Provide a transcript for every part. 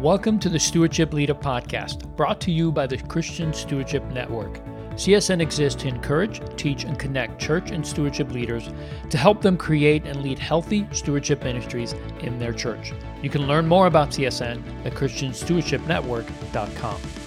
Welcome to the Stewardship Leader Podcast, brought to you by the Christian Stewardship Network. CSN exists to encourage, teach, and connect church and stewardship leaders to help them create and lead healthy stewardship ministries in their church. You can learn more about CSN at ChristianStewardshipNetwork.com.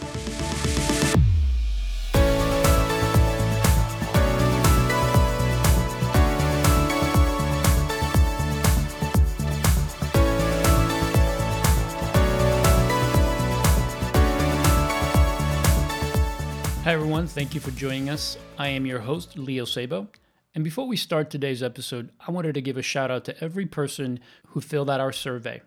Hi, everyone. Thank you for joining us. I am your host, Leo Sabo. And before we start today's episode, I wanted to give a shout out to every person who filled out our survey.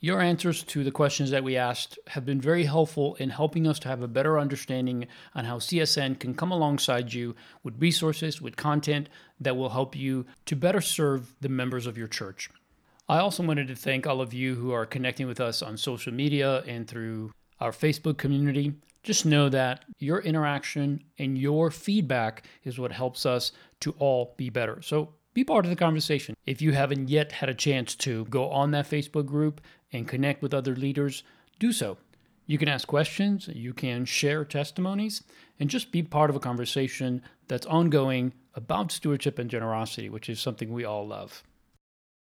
Your answers to the questions that we asked have been very helpful in helping us to have a better understanding on how CSN can come alongside you with resources, with content that will help you to better serve the members of your church. I also wanted to thank all of you who are connecting with us on social media and through our Facebook community just know that your interaction and your feedback is what helps us to all be better. So be part of the conversation. If you haven't yet had a chance to go on that Facebook group and connect with other leaders, do so. You can ask questions, you can share testimonies, and just be part of a conversation that's ongoing about stewardship and generosity, which is something we all love.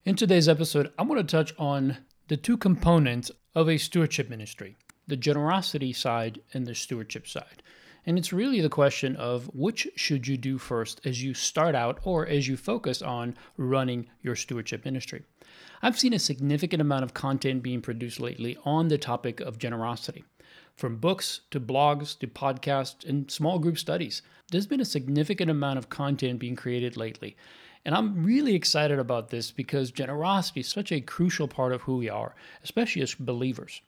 In today's episode, I want to touch on the two components of a stewardship ministry the generosity side and the stewardship side. And it's really the question of which should you do first as you start out or as you focus on running your stewardship ministry. I've seen a significant amount of content being produced lately on the topic of generosity. From books to blogs to podcasts and small group studies, there's been a significant amount of content being created lately. And I'm really excited about this because generosity is such a crucial part of who we are, especially as believers.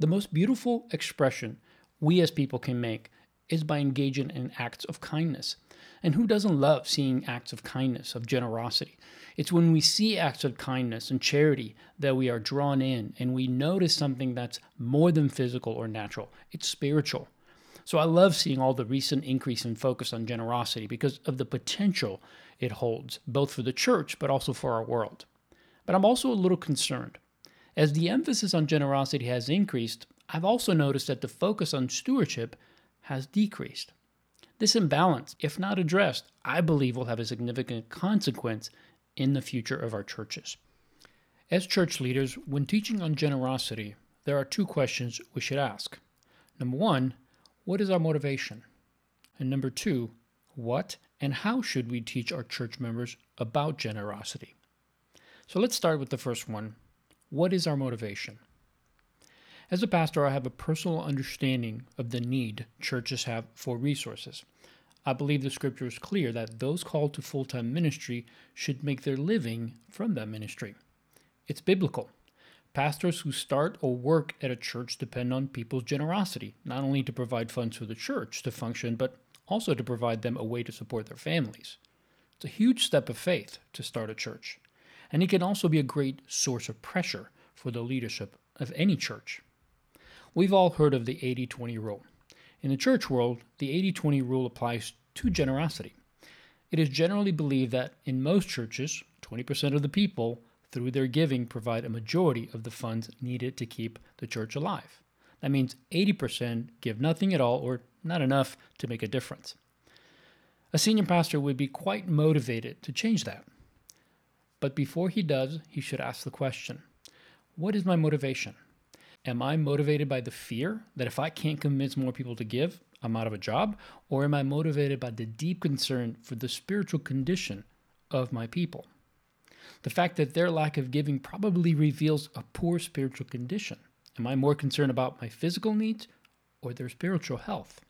The most beautiful expression we as people can make is by engaging in acts of kindness. And who doesn't love seeing acts of kindness, of generosity? It's when we see acts of kindness and charity that we are drawn in and we notice something that's more than physical or natural. It's spiritual. So I love seeing all the recent increase in focus on generosity because of the potential it holds, both for the church but also for our world. But I'm also a little concerned. As the emphasis on generosity has increased, I've also noticed that the focus on stewardship has decreased. This imbalance, if not addressed, I believe will have a significant consequence in the future of our churches. As church leaders, when teaching on generosity, there are two questions we should ask. Number one, what is our motivation? And number two, what and how should we teach our church members about generosity? So let's start with the first one what is our motivation? As a pastor, I have a personal understanding of the need churches have for resources. I believe the scripture is clear that those called to full time ministry should make their living from that ministry. It's biblical. Pastors who start or work at a church depend on people's generosity, not only to provide funds for the church to function, but also to provide them a way to support their families. It's a huge step of faith to start a church and it can also be a great source of pressure for the leadership of any church. We've all heard of the 80 20 rule. In the church world, the 80 20 rule applies to generosity. It is generally believed that in most churches, 20% of the people, through their giving, provide a majority of the funds needed to keep the church alive. That means 80% give nothing at all or not enough to make a difference. A senior pastor would be quite motivated to change that. But before he does, he should ask the question What is my motivation? Am I motivated by the fear that if I can't convince more people to give, I'm out of a job? Or am I motivated by the deep concern for the spiritual condition of my people? The fact that their lack of giving probably reveals a poor spiritual condition. Am I more concerned about my physical needs or their spiritual health?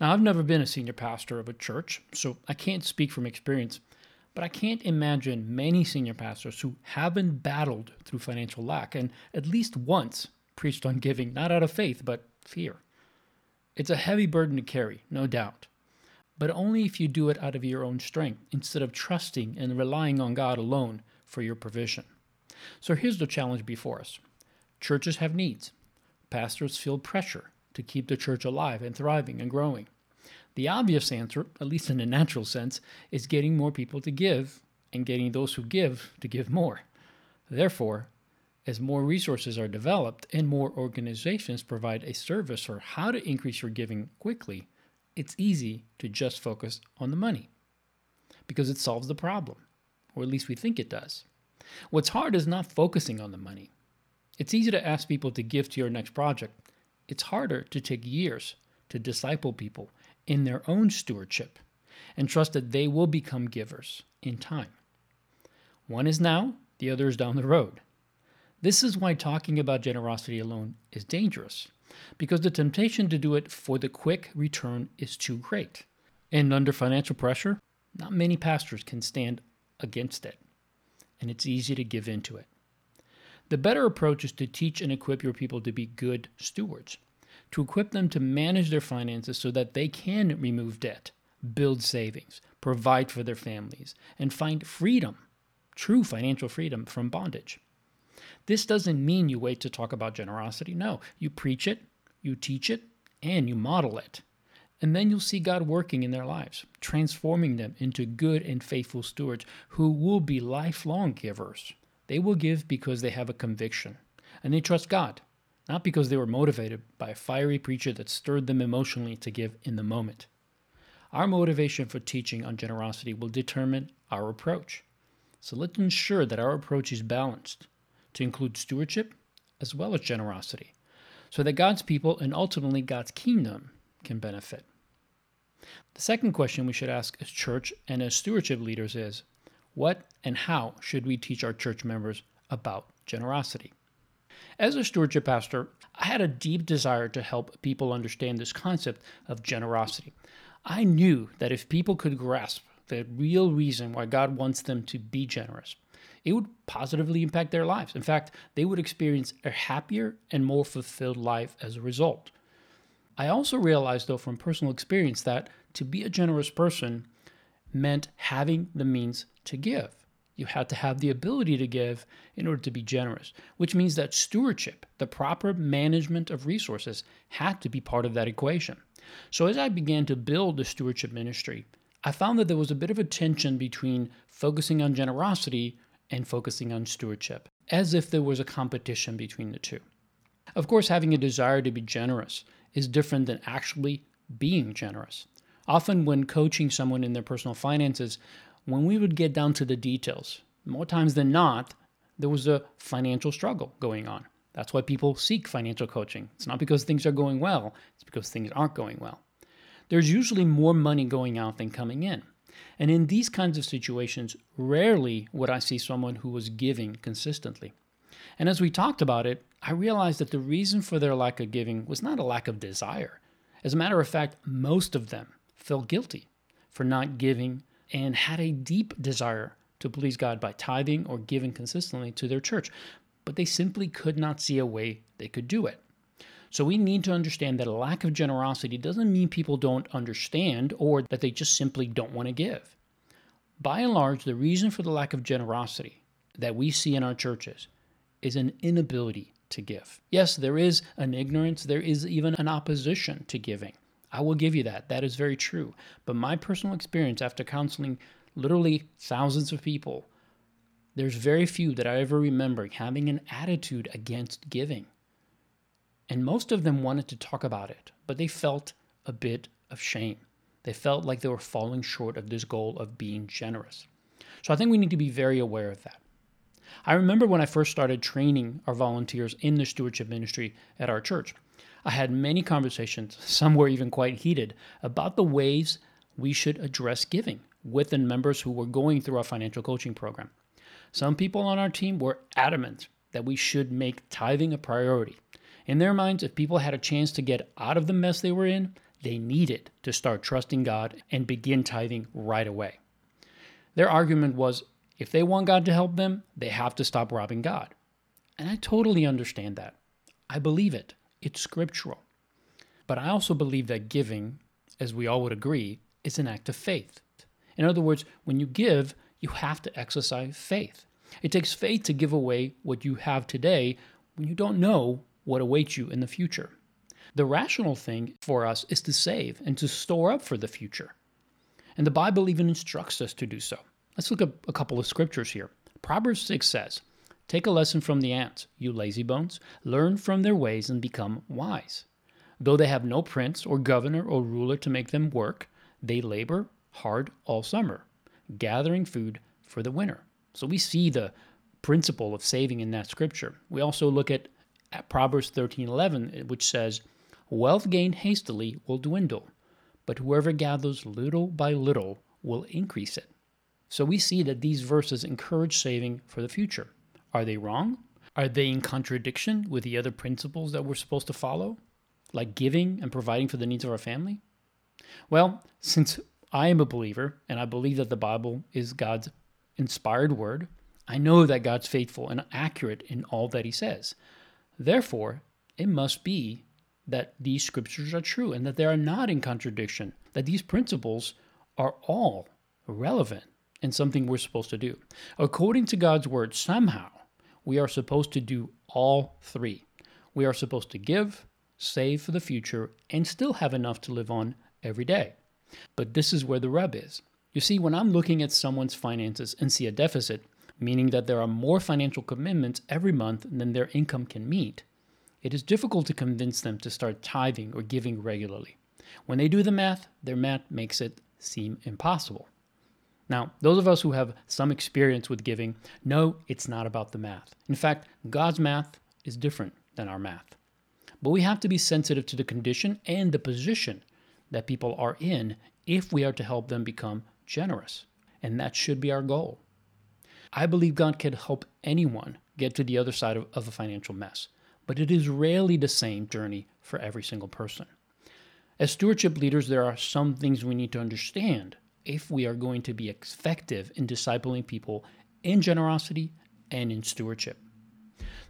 Now, I've never been a senior pastor of a church, so I can't speak from experience, but I can't imagine many senior pastors who haven't battled through financial lack and at least once preached on giving, not out of faith, but fear. It's a heavy burden to carry, no doubt, but only if you do it out of your own strength instead of trusting and relying on God alone for your provision. So here's the challenge before us churches have needs, pastors feel pressure to keep the church alive and thriving and growing. The obvious answer, at least in a natural sense, is getting more people to give and getting those who give to give more. Therefore, As more resources are developed and more organizations provide a service for how to increase your giving quickly, it's easy to just focus on the money because it solves the problem, or at least we think it does. What's hard is not focusing on the money. It's easy to ask people to give to your next project. It's harder to take years to disciple people in their own stewardship and trust that they will become givers in time. One is now, the other is down the road. This is why talking about generosity alone is dangerous, because the temptation to do it for the quick return is too great. And under financial pressure, not many pastors can stand against it, and it's easy to give in to it. The better approach is to teach and equip your people to be good stewards, to equip them to manage their finances so that they can remove debt, build savings, provide for their families, and find freedom, true financial freedom from bondage. This doesn't mean you wait to talk about generosity. No, you preach it, you teach it, and you model it. And then you'll see God working in their lives, transforming them into good and faithful stewards who will be lifelong givers. They will give because they have a conviction and they trust God, not because they were motivated by a fiery preacher that stirred them emotionally to give in the moment. Our motivation for teaching on generosity will determine our approach. So let's ensure that our approach is balanced to include stewardship as well as generosity, so that God's people and ultimately God's kingdom can benefit. The second question we should ask as church and as stewardship leaders is what and how should we teach our church members about generosity? As a stewardship pastor, I had a deep desire to help people understand this concept of generosity. I knew that if people could grasp the real reason why God wants them to be generous, it would positively impact their lives. In fact, they would experience a happier and more fulfilled life as a result. I also realized, though, from personal experience, that to be a generous person meant having the means to give. You had to have the ability to give in order to be generous, which means that stewardship, the proper management of resources, had to be part of that equation. So, as I began to build the stewardship ministry, I found that there was a bit of a tension between focusing on generosity and focusing on stewardship, as if there was a competition between the two. Of course, having a desire to be generous is different than actually being generous. Often, when coaching someone in their personal finances, when we would get down to the details, more times than not, there was a financial struggle going on. That's why people seek financial coaching. It's not because things are going well, it's because things aren't going well. There's usually more money going out than coming in. And in these kinds of situations, rarely would I see someone who was giving consistently. And as we talked about it, I realized that the reason for their lack of giving was not a lack of desire. As a matter of fact, most of them felt guilty for not giving and had a deep desire to please God by tithing or giving consistently to their church, but they simply could not see a way they could do it. So we need to understand that a lack of generosity doesn't mean people don't understand or that they just simply don't want to give. By and large, the reason for the lack of generosity that we see in our churches is an inability to give. Yes, there is an ignorance, there is even an opposition to giving. I will give you that. That is very true. But my personal experience after counseling literally thousands of people, there's very few that I ever remember having an attitude against giving. And most of them wanted to talk about it, but they felt a bit of shame. They felt like they were falling short of this goal of being generous. So I think we need to be very aware of that. I remember when I first started training our volunteers in the stewardship ministry at our church. I had many conversations, some were even quite heated, about the ways we should address giving with the members who were going through our financial coaching program. Some people on our team were adamant that we should make tithing a priority. In their minds, if people had a chance to get out of the mess they were in, they needed to start trusting God and begin tithing right away. Their argument was if they want God to help them, they have to stop robbing God. And I totally understand that. I believe it. It's scriptural. But I also believe that giving, as we all would agree, is an act of faith. In other words, when you give, you have to exercise faith. It takes faith to give away what you have today when you don't know what awaits you in the future. The rational thing for us is to save and to store up for the future. And the Bible even instructs us to do so. Let's look at a couple of scriptures here. Proverbs 6 says, Take a lesson from the ants, you lazy bones. Learn from their ways and become wise. Though they have no prince or governor or ruler to make them work, they labor hard all summer, gathering food for the winter. So we see the principle of saving in that scripture. We also look at, at Proverbs 13:11 which says, "Wealth gained hastily will dwindle, but whoever gathers little by little will increase it." So we see that these verses encourage saving for the future. Are they wrong? Are they in contradiction with the other principles that we're supposed to follow, like giving and providing for the needs of our family? Well, since I am a believer and I believe that the Bible is God's inspired word, I know that God's faithful and accurate in all that he says. Therefore, it must be that these scriptures are true and that they are not in contradiction, that these principles are all relevant and something we're supposed to do. According to God's word, somehow we are supposed to do all three. We are supposed to give, save for the future, and still have enough to live on every day. But this is where the rub is. You see, when I'm looking at someone's finances and see a deficit, meaning that there are more financial commitments every month than their income can meet, it is difficult to convince them to start tithing or giving regularly. When they do the math, their math makes it seem impossible. Now, those of us who have some experience with giving know it's not about the math. In fact, God's math is different than our math. But we have to be sensitive to the condition and the position that people are in if we are to help them become generous. And that should be our goal. I believe God can help anyone get to the other side of, of a financial mess, but it is rarely the same journey for every single person. As stewardship leaders, there are some things we need to understand if we are going to be effective in discipling people in generosity and in stewardship.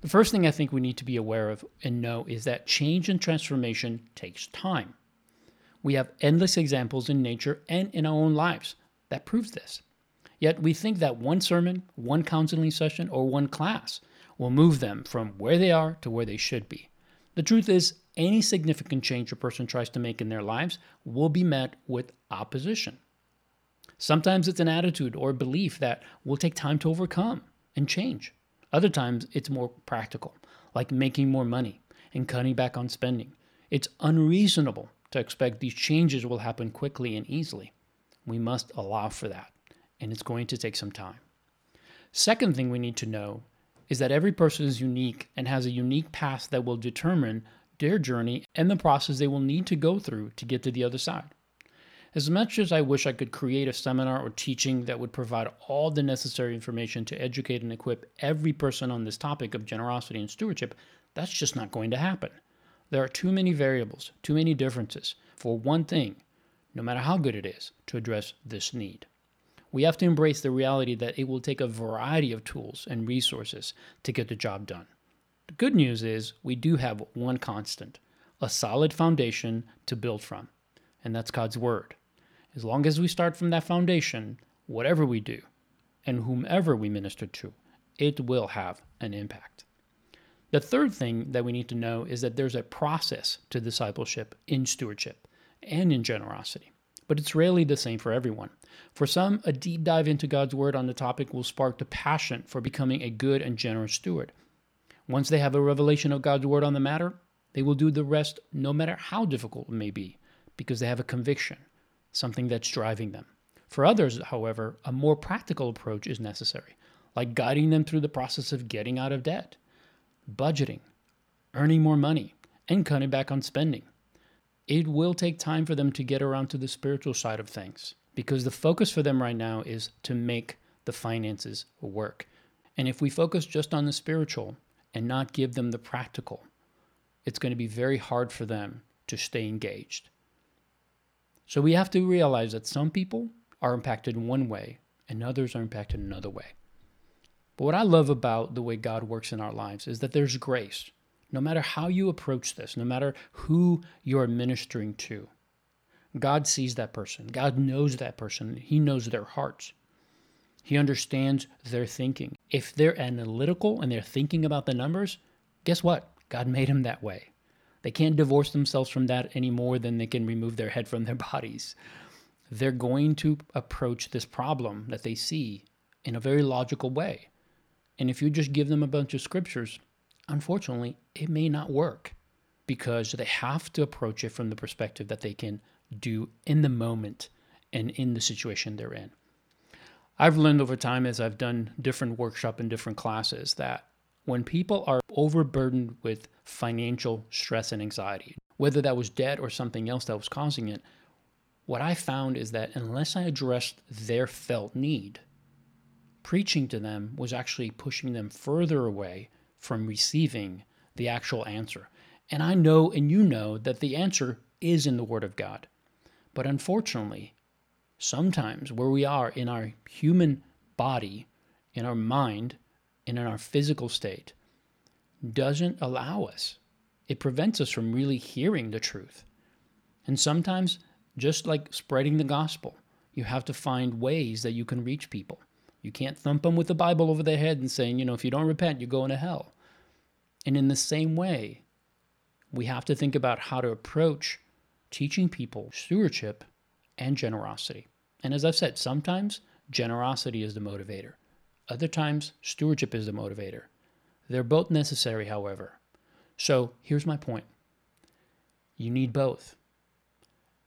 The first thing I think we need to be aware of and know is that change and transformation takes time. We have endless examples in nature and in our own lives that proves this. Yet we think that one sermon, one counseling session, or one class will move them from where they are to where they should be. The truth is, any significant change a person tries to make in their lives will be met with opposition. Sometimes it's an attitude or belief that will take time to overcome and change. Other times it's more practical, like making more money and cutting back on spending. It's unreasonable to expect these changes will happen quickly and easily. We must allow for that, and it's going to take some time. Second thing we need to know is that every person is unique and has a unique path that will determine their journey and the process they will need to go through to get to the other side. As much as I wish I could create a seminar or teaching that would provide all the necessary information to educate and equip every person on this topic of generosity and stewardship, that's just not going to happen. There are too many variables, too many differences for one thing, no matter how good it is, to address this need. We have to embrace the reality that it will take a variety of tools and resources to get the job done. The good news is we do have one constant, a solid foundation to build from, and that's God's Word. As long as we start from that foundation, whatever we do and whomever we minister to, it will have an impact. The third thing that we need to know is that there's a process to discipleship in stewardship and in generosity, but it's rarely the same for everyone. For some, a deep dive into God's Word on the topic will spark the passion for becoming a good and generous steward. Once they have a revelation of God's Word on the matter, they will do the rest no matter how difficult it may be, because they have a conviction, something that's driving them. For others, however, a more practical approach is necessary, like guiding them through the process of getting out of debt budgeting, earning more money, and cutting back on spending. It will take time for them to get around to the spiritual side of things because the focus for them right now is to make the finances work. And if we focus just on the spiritual and not give them the practical, it's going to be very hard for them to stay engaged. So we have to realize that some people are impacted one way and others are impacted another way. But what I love about the way God works in our lives is that there's grace. No matter how you approach this, no matter who you're ministering to, God sees that person. God knows that person. He knows their hearts. He understands their thinking. If they're analytical and they're thinking about the numbers, guess what? God made them that way. They can't divorce themselves from that any more than they can remove their head from their bodies. They're going to approach this problem that they see in a very logical way. And if you just give them a bunch of scriptures, unfortunately, it may not work because they have to approach it from the perspective that they can do in the moment and in the situation they're in. I've learned over time as I've done different workshop and different classes that when people are overburdened with financial stress and anxiety, whether that was debt or something else that was causing it, what I found is that unless I addressed their felt need, preaching to them was actually pushing them further away from receiving the actual answer. And I know and you know that the answer is in the Word of God. But unfortunately, sometimes where we are in our human body, in our mind, and in our physical state, doesn't allow us. It prevents us from really hearing the truth. And sometimes, just like spreading the gospel, you have to find ways that you can reach people. You can't thump them with the Bible over their head and saying, you know, if you don't repent, you're going to hell. And in the same way, we have to think about how to approach teaching people stewardship and generosity. And as I've said, sometimes generosity is the motivator, other times stewardship is the motivator. They're both necessary, however. So here's my point you need both.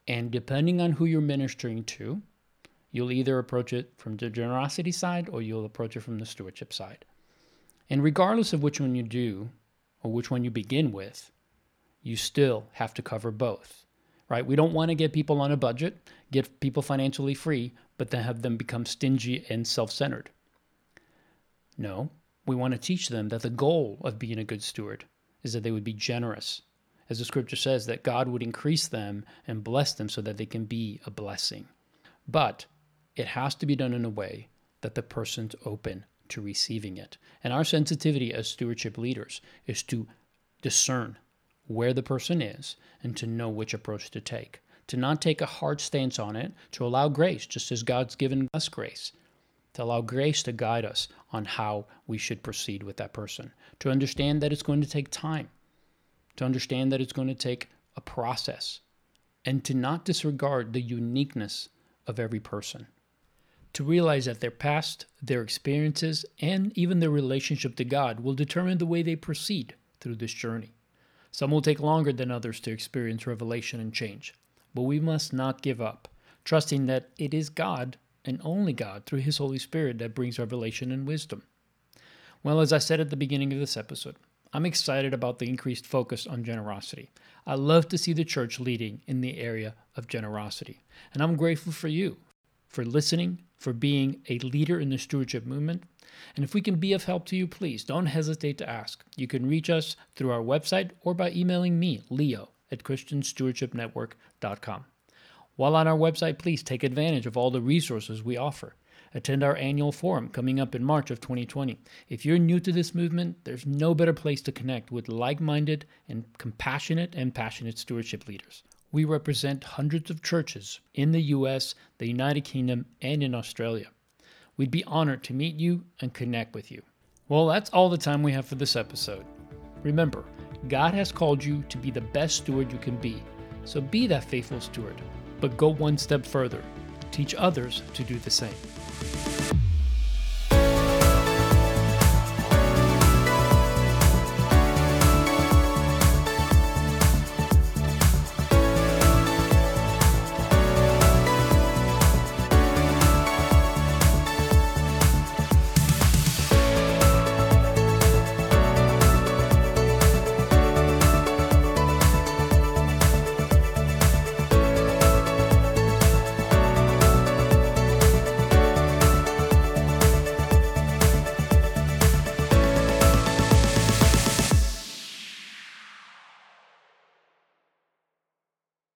And depending on who you're ministering to, you'll either approach it from the generosity side or you'll approach it from the stewardship side. And regardless of which one you do or which one you begin with, you still have to cover both right? We don't want to get people on a budget, get people financially free, but then have them become stingy and self centered. No, we want to teach them that the goal of being a good steward is that they would be generous. As the scripture says, that God would increase them and bless them so that they can be a blessing. But it has to be done in a way that the person's open to receiving it. And our sensitivity as stewardship leaders is to discern where the person is and to know which approach to take. To not take a hard stance on it, to allow grace, just as God's given us grace, to allow grace to guide us on how we should proceed with that person, to understand that it's going to take time, to understand that it's going to take a process, and to not disregard the uniqueness of every person. To realize that their past, their experiences, and even their relationship to God will determine the way they proceed through this journey. Some will take longer than others to experience revelation and change. But we must not give up, trusting that it is God and only God through His Holy Spirit that brings revelation and wisdom. Well, as I said at the beginning of this episode, I'm excited about the increased focus on generosity. I love to see the church leading in the area of generosity. And I'm grateful for you for listening, for being a leader in the stewardship movement, and if we can be of help to you, please don't hesitate to ask. You can reach us through our website or by emailing me, Leo, at ChristianStewardshipNetwork.com. While on our website, please take advantage of all the resources we offer. Attend our annual forum coming up in March of 2020. If you're new to this movement, there's no better place to connect with like minded and compassionate and passionate stewardship leaders. We represent hundreds of churches in the US, the United Kingdom, and in Australia. We'd be honored to meet you and connect with you. Well, that's all the time we have for this episode. Remember, God has called you to be the best steward you can be, so be that faithful steward but go one step further. Teach others to do the same.